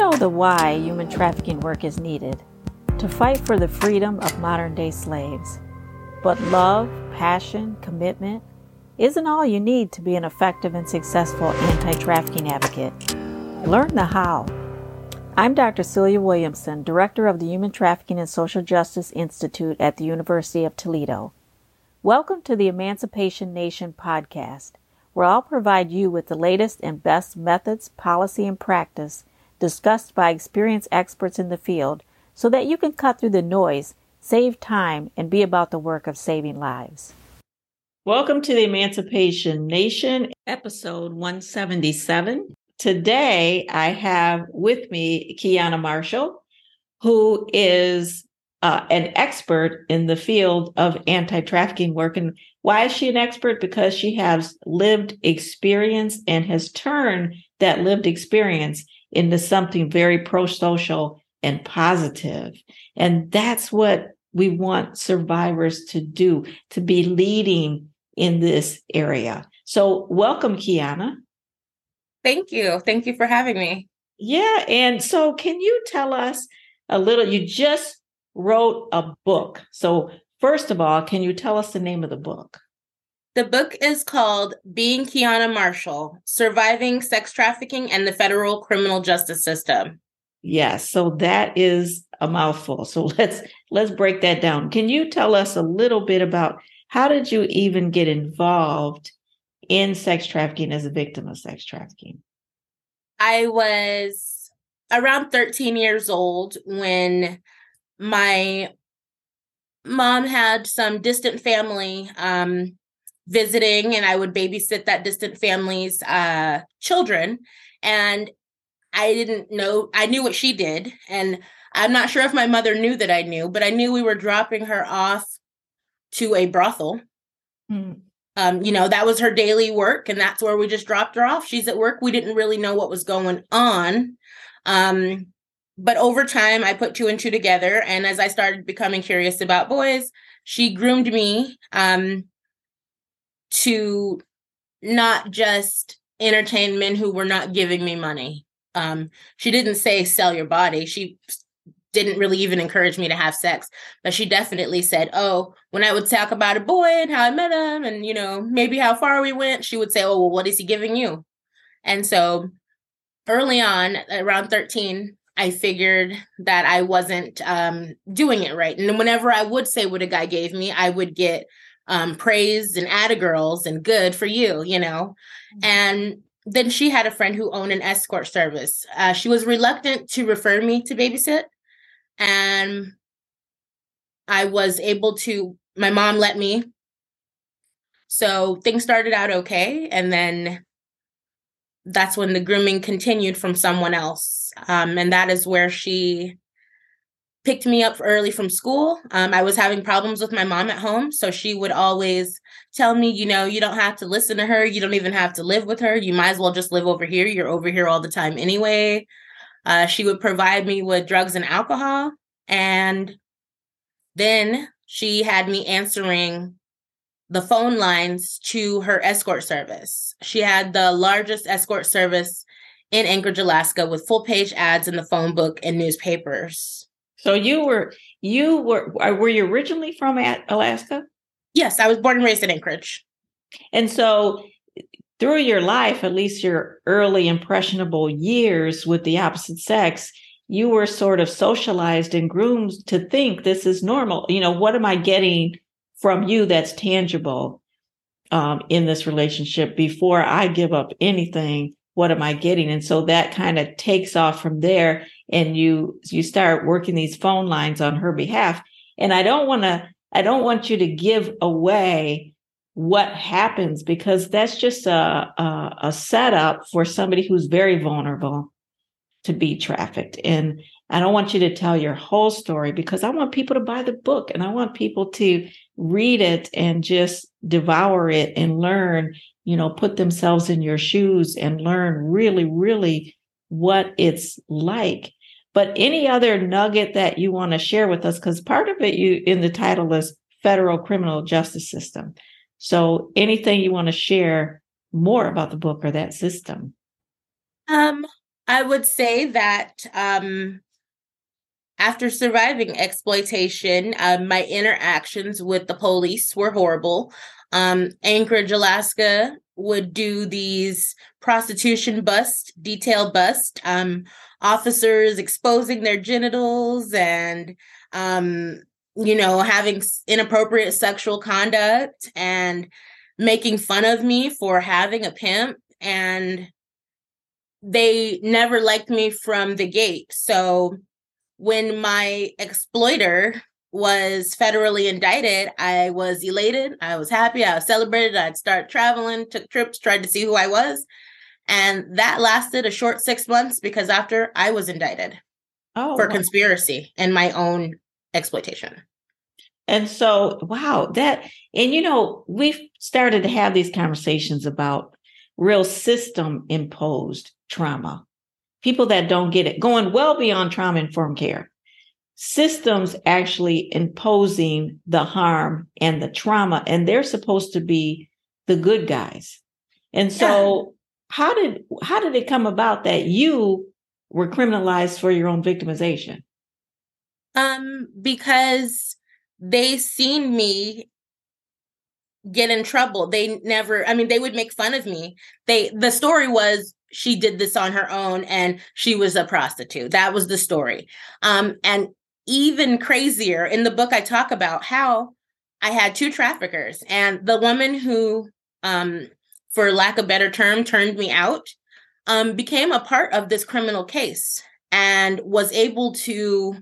know the why human trafficking work is needed to fight for the freedom of modern day slaves. But love, passion, commitment isn't all you need to be an effective and successful anti trafficking advocate. Learn the how. I'm Dr. Celia Williamson, Director of the Human Trafficking and Social Justice Institute at the University of Toledo. Welcome to the Emancipation Nation podcast, where I'll provide you with the latest and best methods, policy, and practice discussed by experienced experts in the field so that you can cut through the noise, save time, and be about the work of saving lives. Welcome to the Emancipation Nation, episode 177. Today, I have with me Keyana Marshall, who is uh, an expert in the field of anti trafficking work. And why is she an expert? Because she has lived experience and has turned that lived experience into something very pro social and positive. And that's what we want survivors to do, to be leading in this area. So, welcome, Keyana. Thank you. Thank you for having me. Yeah. And so, can you tell us a little? You just wrote a book. So, first of all, can you tell us the name of the book? The book is called Being Keyana Marshall Surviving Sex Trafficking and the Federal Criminal Justice System. Yes, so that is a mouthful. So let's let's break that down. Can you tell us a little bit about how did you even get involved in sex trafficking as a victim of sex trafficking? I was around 13 years old when my mom had some distant family um, visiting and I would babysit that distant family's uh, children. And I didn't know, I knew what she did. And I'm not sure if my mother knew that I knew, but I knew we were dropping her off to a brothel. Mm. Um, you know, that was her daily work, and that's where we just dropped her off. She's at work. We didn't really know what was going on. Um, but over time, I put two and two together. And as I started becoming curious about boys, she groomed me um, to not just entertain men who were not giving me money. Um, she didn't say sell your body. She didn't really even encourage me to have sex, but she definitely said, "Oh, when I would talk about a boy and how I met him, and you know maybe how far we went," she would say, "Oh, well, what is he giving you?" And so, early on, around thirteen, I figured that I wasn't um, doing it right, and whenever I would say what a guy gave me, I would get um, praised and atta girls and good for you, you know. Mm-hmm. And then she had a friend who owned an escort service. Uh, she was reluctant to refer me to babysit. And I was able to, my mom let me. So things started out okay. And then that's when the grooming continued from someone else. Um, and that is where she picked me up early from school. Um, I was having problems with my mom at home. So she would always tell me, you know, you don't have to listen to her. You don't even have to live with her. You might as well just live over here. You're over here all the time anyway. Uh, she would provide me with drugs and alcohol. And then she had me answering the phone lines to her escort service. She had the largest escort service in Anchorage, Alaska, with full page ads in the phone book and newspapers. So you were you were uh, were you originally from Alaska? Yes, I was born and raised in Anchorage. And so through your life, at least your early impressionable years with the opposite sex, you were sort of socialized and groomed to think this is normal. You know, what am I getting from you that's tangible um, in this relationship before I give up anything? What am I getting? And so that kind of takes off from there and you you start working these phone lines on her behalf. And i don't want to i don't want you to give away what happens because that's just a, a, a setup for somebody who's very vulnerable to be trafficked. And i don't want you to tell your whole story because i want people to buy the book and i want people to read it and just devour it and learn you know put themselves in your shoes and learn really really what it's like but any other nugget that you want to share with us, because part of it you in the title is federal criminal justice system. So anything you want to share more about the book or that system? Um, I would say that um, after surviving exploitation, uh, my interactions with the police were horrible. Um, Anchorage, Alaska would do these prostitution bust, detail bust, um, officers exposing their genitals and, um, you know, having inappropriate sexual conduct and making fun of me for having a pimp. And they never liked me from the gate. So, when my exploiter was federally indicted, I was elated. I was happy. I was celebrated. I'd start traveling, took trips, tried to see who I was. And that lasted a short six months because after I was indicted oh, for wow. conspiracy and my own exploitation. And so, wow, that, and you know, we've started to have these conversations about real system imposed trauma people that don't get it, going well beyond trauma informed care. Systems actually imposing the harm and the trauma, and they're supposed to be the good guys. And so. How did how did it come about that you were criminalized for your own victimization? Um, because they seen me get in trouble. They never, I mean, they would make fun of me. They the story was she did this on her own and she was a prostitute. That was the story. Um, and even crazier in the book, I talk about how I had two traffickers, and the woman who, um, for lack of better term, turned me out, um, became a part of this criminal case and was able to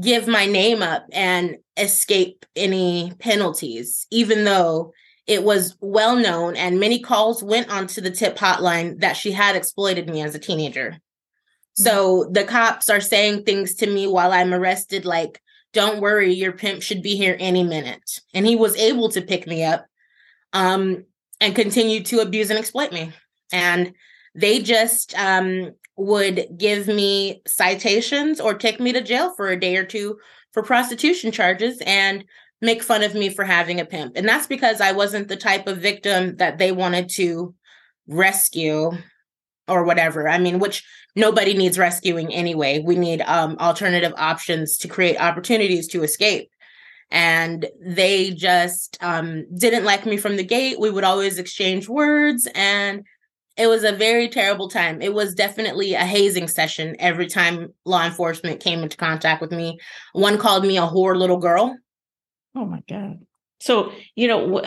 give my name up and escape any penalties, even though it was well known, and many calls went onto the tip hotline that she had exploited me as a teenager. Mm-hmm. So the cops are saying things to me while I'm arrested, like, don't worry, your pimp should be here any minute. And he was able to pick me up um, and continue to abuse and exploit me. And they just um, would give me citations or take me to jail for a day or two for prostitution charges. And make fun of me for having a pimp. And that's because I wasn't the type of victim that they wanted to rescue or whatever. I mean, which nobody needs rescuing anyway. We need um, alternative options to create opportunities to escape. And they just um, didn't like me from the gate. We would always exchange words, and it was a very terrible time. It was definitely a hazing session every time law enforcement came into contact with me. One called me a whore little girl Oh my God. So, you know,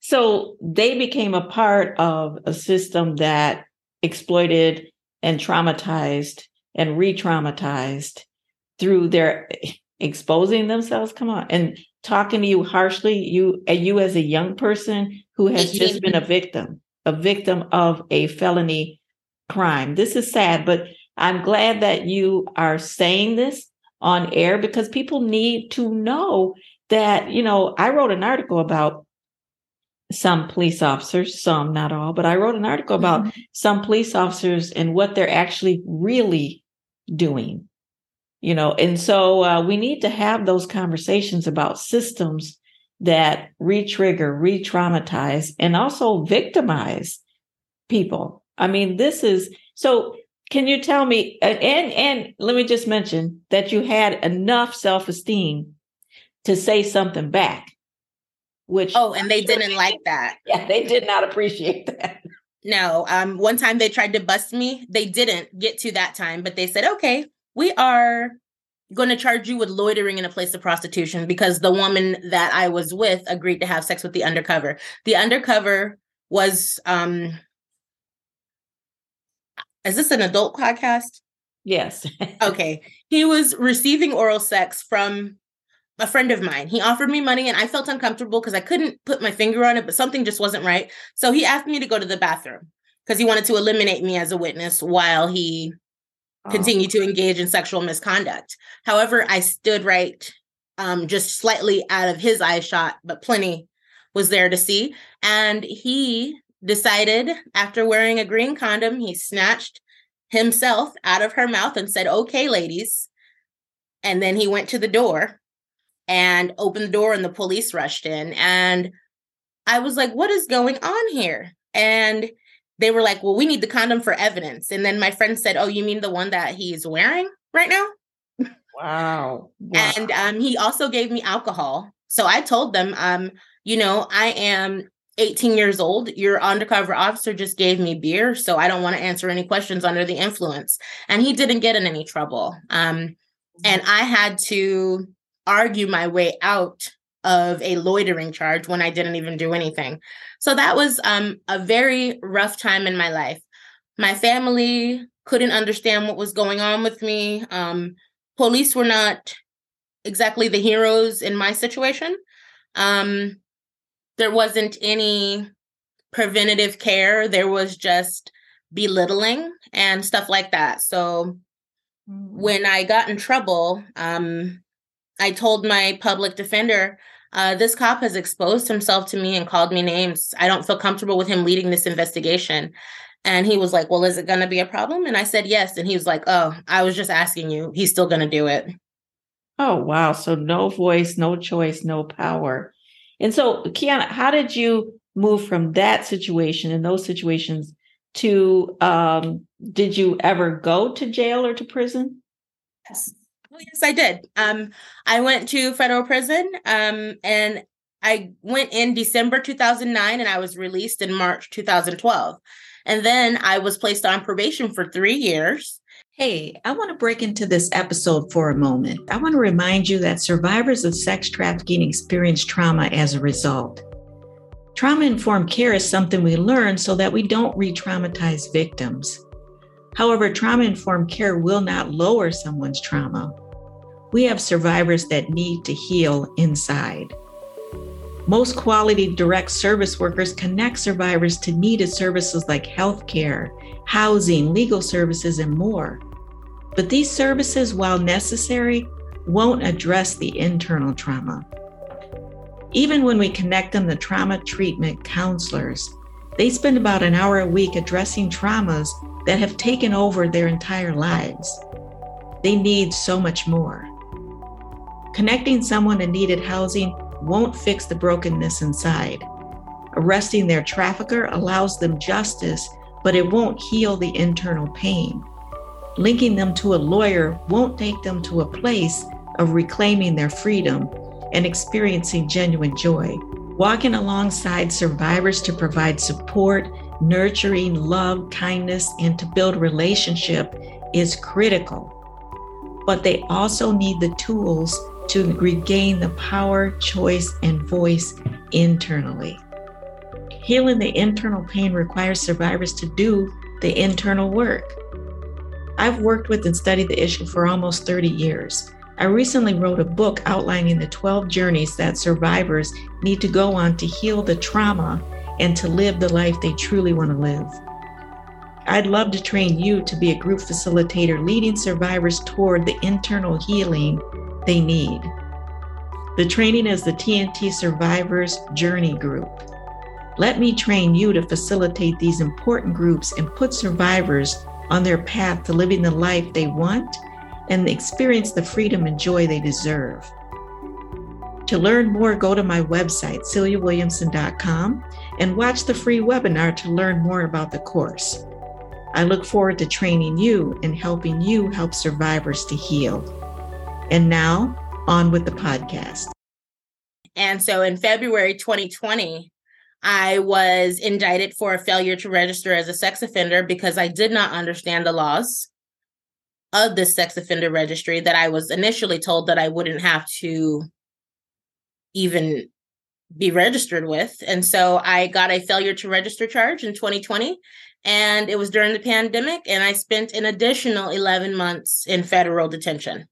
so they became a part of a system that exploited and traumatized and re traumatized through their exposing themselves. Come on. And talking to you harshly, you, and you as a young person who has just been a victim, a victim of a felony crime. This is sad, but I'm glad that you are saying this on air because people need to know that, you know, I wrote an article about some police officers, some, not all, but I wrote an article about mm-hmm. some police officers and what they're actually really doing. You know, and so uh, we need to have those conversations about systems that re-trigger, re-traumatize, and also victimize people. I mean, this is so. Can you tell me? And and let me just mention that you had enough self-esteem to say something back. Which oh, and they didn't like that. Yeah, they did not appreciate that. No, um, one time they tried to bust me. They didn't get to that time, but they said, "Okay, we are going to charge you with loitering in a place of prostitution because the woman that I was with agreed to have sex with the undercover. The undercover was um Is this an adult podcast? Yes. okay. He was receiving oral sex from a friend of mine. He offered me money and I felt uncomfortable because I couldn't put my finger on it, but something just wasn't right. So he asked me to go to the bathroom because he wanted to eliminate me as a witness while he oh. continued to engage in sexual misconduct. However, I stood right um, just slightly out of his eye shot, but plenty was there to see. And he decided after wearing a green condom, he snatched himself out of her mouth and said, Okay, ladies. And then he went to the door and opened the door and the police rushed in and i was like what is going on here and they were like, well, we need the condom for evidence. And then my friend said, oh, you mean the one that he's wearing right now? Wow. wow. And um, he also gave me alcohol. So I told them, um, you know, I am 18 years old. Your undercover officer just gave me beer, so I don't want to answer any questions under the influence. And he didn't get in any trouble. Um, and I had to argue my way out of a loitering charge when I didn't even do anything. So that was um, a very rough time in my life. My family couldn't understand what was going on with me. Um, police were not exactly the heroes in my situation. Um, there wasn't any preventative care, there was just belittling and stuff like that. So mm. when I got in trouble, um, I told my public defender, uh, this cop has exposed himself to me and called me names. I don't feel comfortable with him leading this investigation. And he was like, Well, is it going to be a problem? And I said, Yes. And he was like, Oh, I was just asking you. He's still going to do it. Oh, wow. So no voice, no choice, no power. And so, Keyana, how did you move from that situation and those situations to um, did you ever go to jail or to prison? Yes. Oh, yes, I did. Um, I went to federal prison um, and I went in December 2009 and I was released in March 2012. And then I was placed on probation for three years. Hey, I want to break into this episode for a moment. I want to remind you that survivors of sex trafficking experience trauma as a result. Trauma informed care is something we learn so that we don't re traumatize victims. However, trauma informed care will not lower someone's trauma. We have survivors that need to heal inside. Most quality direct service workers connect survivors to needed services like healthcare, housing, legal services, and more. But these services, while necessary, won't address the internal trauma. Even when we connect them to trauma treatment counselors, they spend about an hour a week addressing traumas that have taken over their entire lives. They need so much more. Connecting someone to needed housing won't fix the brokenness inside. Arresting their trafficker allows them justice, but it won't heal the internal pain. Linking them to a lawyer won't take them to a place of reclaiming their freedom and experiencing genuine joy. Walking alongside survivors to provide support, nurturing, love, kindness, and to build relationship is critical. But they also need the tools to regain the power, choice, and voice internally. Healing the internal pain requires survivors to do the internal work. I've worked with and studied the issue for almost 30 years. I recently wrote a book outlining the 12 journeys that survivors need to go on to heal the trauma and to live the life they truly want to live. I'd love to train you to be a group facilitator leading survivors toward the internal healing they need. The training is the TNT Survivors Journey Group. Let me train you to facilitate these important groups and put survivors on their path to living the life they want and experience the freedom and joy they deserve. To learn more, go to my website, celiawilliamson.com, and watch the free webinar to learn more about the course. I look forward to training you and helping you help survivors to heal. And now, on with the podcast. And so in February 2020, I was indicted for a failure to register as a sex offender because I did not understand the laws of the sex offender registry that I was initially told that I wouldn't have to even be registered with. And so I got a failure to register charge in 2020 and it was during the pandemic and I spent an additional 11 months in federal detention.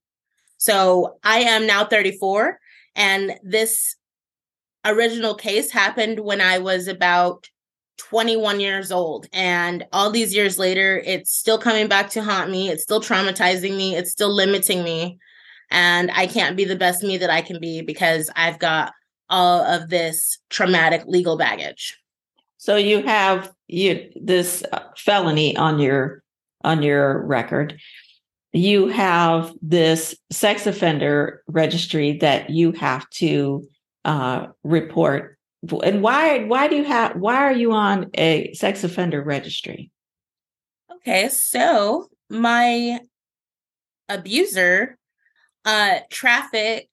So I am now 34, and this original case happened when I was about 21 years old. And all these years later, it's still coming back to haunt me. It's still traumatizing me. It's still limiting me. And I can't be the best me that I can be because I've got all of this traumatic legal baggage. So you have you this felony on your on your record you have this sex offender registry that you have to uh, report. And why why do you have why are you on a sex offender registry? Okay, so my abuser uh trafficked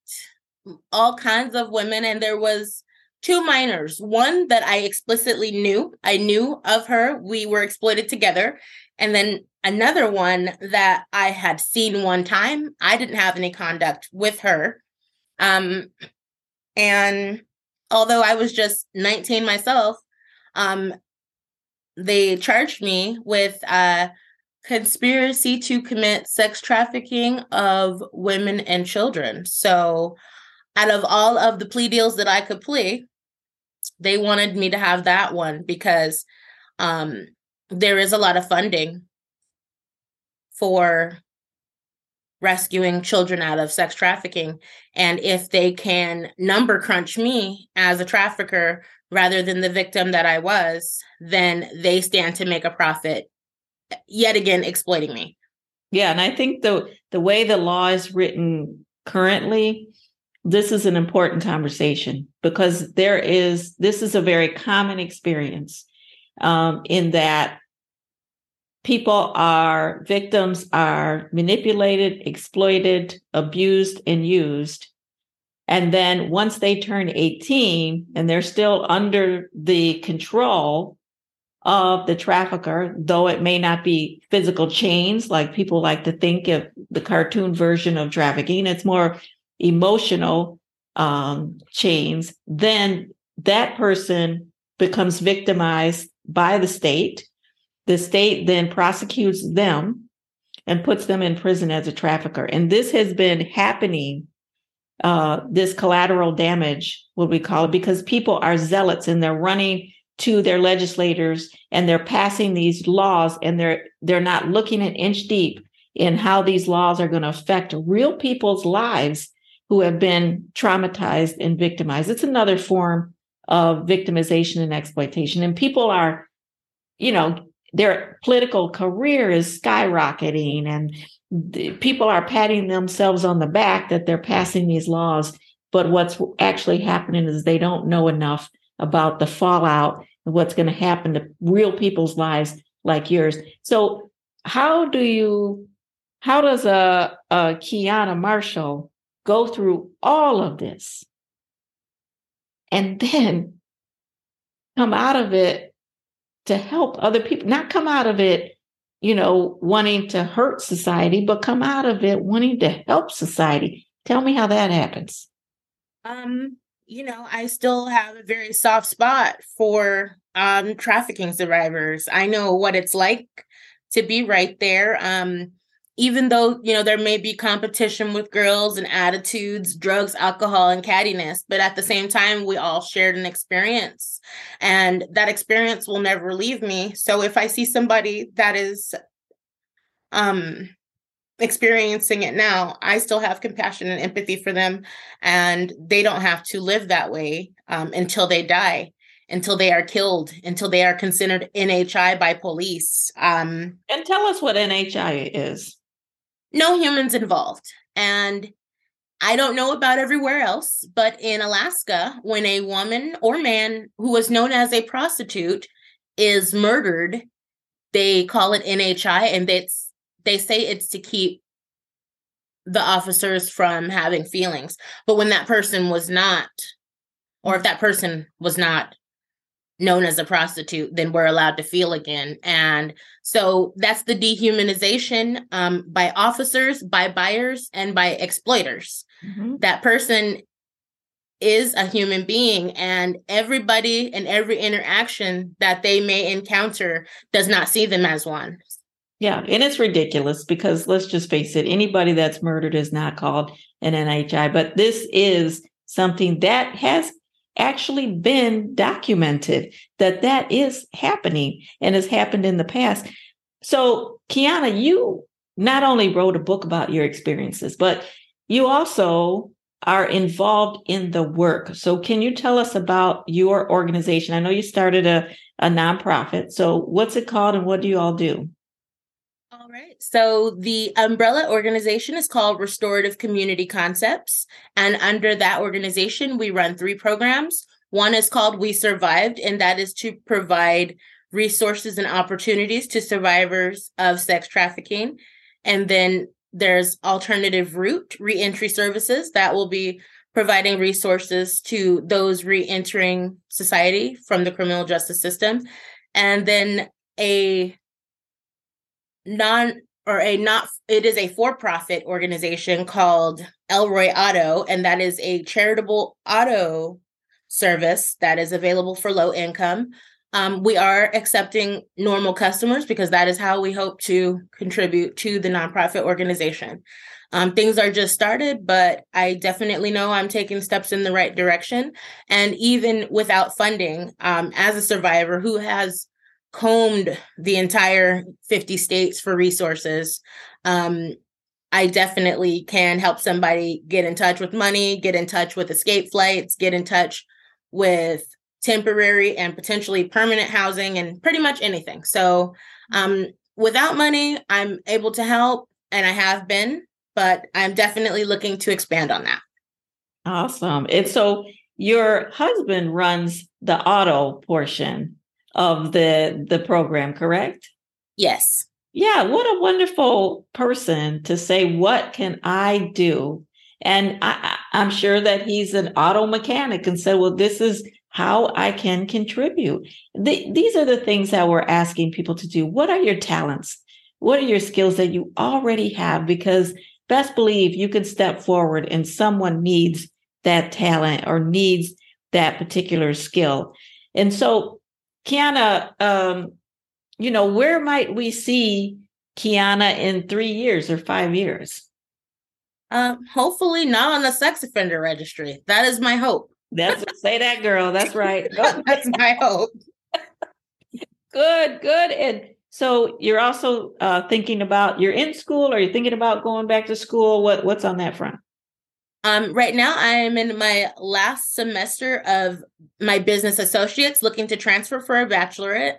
all kinds of women and there was two minors. One that i explicitly knew i knew of her. We were exploited together. And then another one that i had seen one time i didn't have any conduct with her um and although i was just 19 myself um they charged me with uh conspiracy to commit sex trafficking of women and children. So, out of all of the plea deals that I could plea, they wanted me to have that one because um, there is a lot of funding for rescuing children out of sex trafficking. And if they can number crunch me as a trafficker rather than the victim that I was, then they stand to make a profit yet again exploiting me. Yeah, and I think the the way the law is written currently, this is an important conversation because there is this is a very common experience um, in that people are victims are manipulated, exploited, abused, and used. And then once they turn 18 and they're still under the control of the trafficker, though it may not be physical chains like people like to think of the cartoon version of trafficking. It's more emotional um, chains. Then that person becomes victimized by the state. The state then prosecutes them and puts them in prison as a trafficker. And this has been happening, uh, this collateral damage, what we call it, because people are zealots and they're running to their legislators and they're passing these laws and they're they're not looking an inch deep in how these laws are going to affect real people's lives who have been traumatized and victimized it's another form of victimization and exploitation and people are you know their political career is skyrocketing and people are patting themselves on the back that they're passing these laws but what's actually happening is they don't know enough about the fallout and what's going to happen to real people's lives like yours. So, how do you, how does a, a Keyana Marshall go through all of this and then come out of it to help other people, not come out of it, you know, wanting to hurt society, but come out of it wanting to help society? Tell me how that happens. Um, you know, I still have a very soft spot for um, trafficking survivors. I know what it's like to be right there. Um, even though, you know, there may be competition with girls and attitudes, drugs, alcohol, and cattiness, but at the same time, we all shared an experience. And that experience will never leave me. So if I see somebody that is um experiencing it now, I still have compassion and empathy for them, and they don't have to live that way um, until they die, until they are killed, until they are considered NHI by police. Um, and tell us what NHI is. No humans involved. And I don't know about everywhere else, but in Alaska, when a woman or man who was known as a prostitute is murdered, they call it NHI, and it's they say it's to keep the officers from having feelings. But when that person was not, or if that person was not known as a prostitute, then we're allowed to feel again. And so that's the dehumanization um, by officers, by buyers, and by exploiters. Mm-hmm. That person is a human being, and everybody and every interaction that they may encounter does not see them as one. Yeah, and it's ridiculous because let's just face it, anybody that's murdered is not called an NHI, but this is something that has actually been documented that that is happening and has happened in the past. So, Keyana, you not only wrote a book about your experiences, but you also are involved in the work. So, can you tell us about your organization? I know you started a, a nonprofit. So, what's it called and what do you all do? So the umbrella organization is called Restorative Community Concepts. And under that organization, we run three programs. One is called We Survived, and that is to provide resources and opportunities to survivors of sex trafficking. And then there's Alternative Route Reentry Services that will be providing resources to those re-entering society from the criminal justice system. And then a non or a not it is a for-profit organization called Elroy Auto and that is a charitable auto service that is available for low income um, we are accepting normal customers because that is how we hope to contribute to the nonprofit organization. Um, things are just started, but I definitely know I'm taking steps in the right direction. And even without funding, um, as a survivor who has combed the entire 50 states for resources, um, I definitely can help somebody get in touch with money, get in touch with escape flights, get in touch with temporary and potentially permanent housing and pretty much anything. So, um, without money, I'm able to help and I have been, but I'm definitely looking to expand on that. Awesome. And so your husband runs the auto portion of the the program, correct? Yes. Yeah, what a wonderful person to say what can I do? And I, I'm sure that he's an auto mechanic and said, well, this is how I can contribute. The, these are the things that we're asking people to do. What are your talents? What are your skills that you already have? Because best believe you can step forward and someone needs that talent or needs that particular skill. And so, Keyana, um, you know, where might we see Keyana in three years or five years? Um, hopefully not on the sex offender registry. That is my hope. That's say that, girl. That's right. That's my hope. good, good. And so you're also uh, thinking about you're in school, or you're thinking about going back to school. What what's on that front? Um, right now, I am in my last semester of my business associates, looking to transfer for a bachelorette.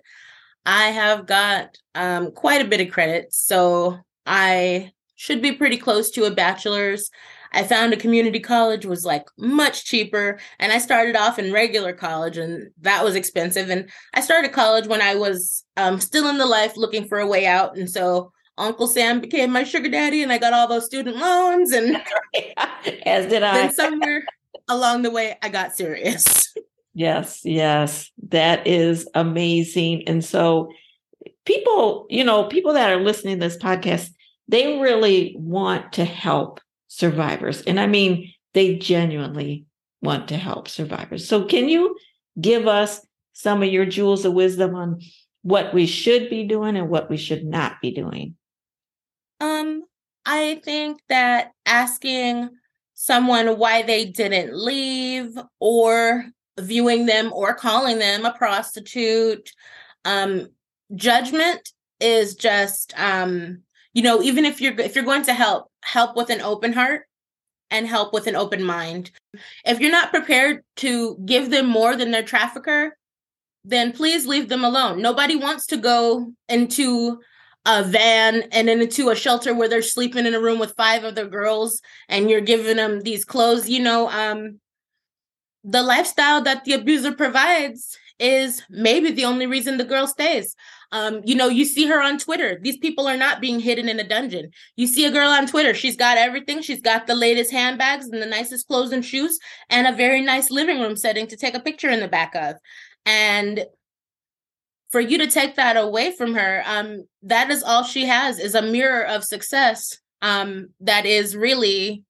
I have got um, quite a bit of credit, so I should be pretty close to a bachelor's. I found a community college was like much cheaper. And I started off in regular college and that was expensive. And I started college when I was um, still in the life looking for a way out. And so Uncle Sam became my sugar daddy and I got all those student loans. And as did I. Then somewhere along the way, I got serious. Yes, yes. That is amazing. And so people, you know, people that are listening to this podcast, they really want to help survivors. And I mean, they genuinely want to help survivors. So, can you give us some of your jewels of wisdom on what we should be doing and what we should not be doing? Um, I think that asking someone why they didn't leave or viewing them or calling them a prostitute um judgment is just um you know even if you're if you're going to help help with an open heart and help with an open mind. If you're not prepared to give them more than their trafficker then please leave them alone. Nobody wants to go into a van and then into a shelter where they're sleeping in a room with five other girls and you're giving them these clothes you know um the lifestyle that the abuser provides is maybe the only reason the girl stays um, you know, you see her on Twitter. These people are not being hidden in a dungeon. You see a girl on Twitter, she's got everything. She's got the latest handbags and the nicest clothes and shoes and a very nice living room setting to take a picture in the back of. And for you to take that away from her, um, that is all she has is a mirror of success um, that is really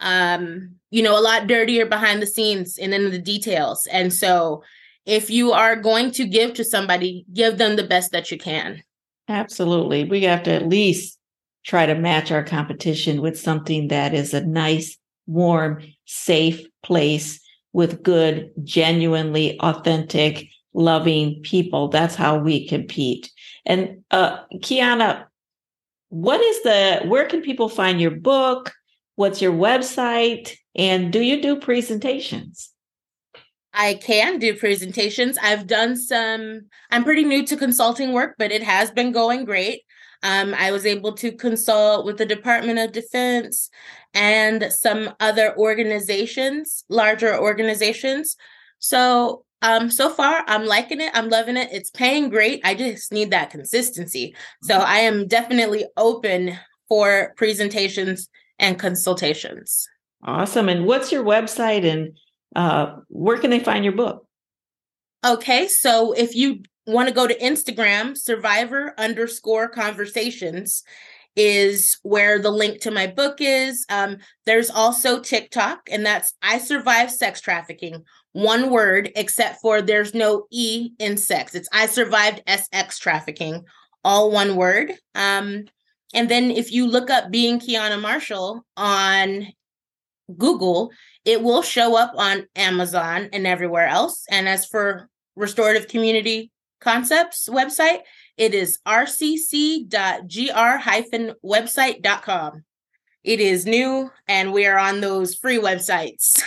um, you know, a lot dirtier behind the scenes and in the details. And so if you are going to give to somebody, give them the best that you can. Absolutely. We have to at least try to match our competition with something that is a nice, warm, safe place with good, genuinely authentic, loving people. That's how we compete. And uh Keyana, what is the where can people find your book? What's your website? And do you do presentations? I can do presentations. I've done some, I'm pretty new to consulting work, but it has been going great. Um, I was able to consult with the Department of Defense and some other organizations, larger organizations, So um so far I'm liking it. I'm loving it. It's paying great. I just need that consistency. So mm-hmm. I am definitely open for presentations and consultations. Awesome. And what's your website and uh, where can they find your book? Okay, so if you want to go to Instagram, survivor underscore conversations is where the link to my book is. Um, there's also TikTok, and that's I survive sex trafficking. One word, except for there's no E in sex. It's I survived SX trafficking, all one word. Um, and then if you look up being Keyana Marshall on Google, it will show up on Amazon and everywhere else. And as for Restorative Community Concepts website, it is rcc.gr-website.com. It is new and we are on those free websites.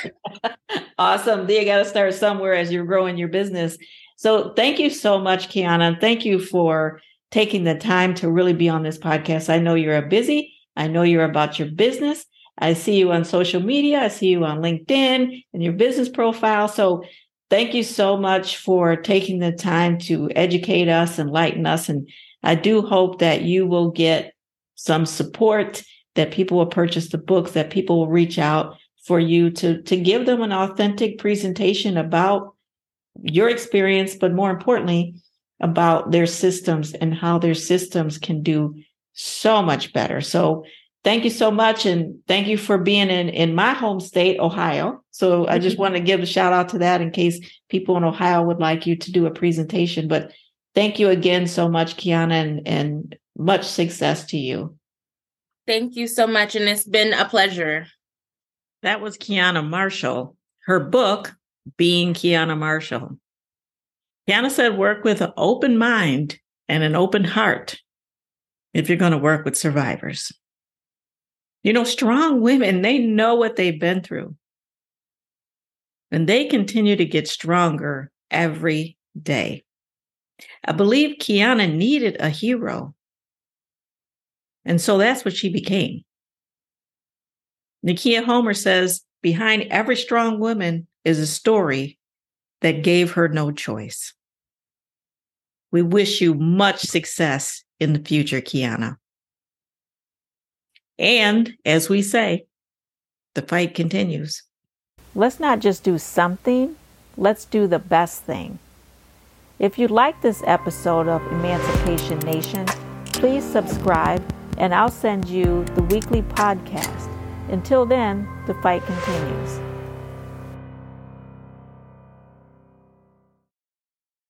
awesome. You got to start somewhere as you're growing your business. So thank you so much, Keyana. Thank you for taking the time to really be on this podcast. I know you're a busy. I know you're about your business. I see you on social media. I see you on LinkedIn and your business profile. So thank you so much for taking the time to educate us, enlighten us. And I do hope that you will get some support, that people will purchase the books, that people will reach out for you to, to give them an authentic presentation about your experience, but more importantly, about their systems and how their systems can do so much better. So thank you so much. And thank you for being in, in my home state, Ohio. So I just mm-hmm. want to give a shout out to that in case people in Ohio would like you to do a presentation. But thank you again so much, Keyana, and, and much success to you. Thank you so much. And it's been a pleasure. That was Keyana Marshall. Her book, Being Keyana Marshall. Keyana said, work with an open mind and an open heart if you're going to work with survivors. You know, strong women, they know what they've been through. And they continue to get stronger every day. I believe Keyana needed a hero. And so that's what she became. Nikia Homer says, behind every strong woman is a story that gave her no choice. We wish you much success in the future, Keyana. And as we say, the fight continues. Let's not just do something, let's do the best thing. If you like this episode of Emancipation Nation, please subscribe and I'll send you the weekly podcast. Until then, the fight continues.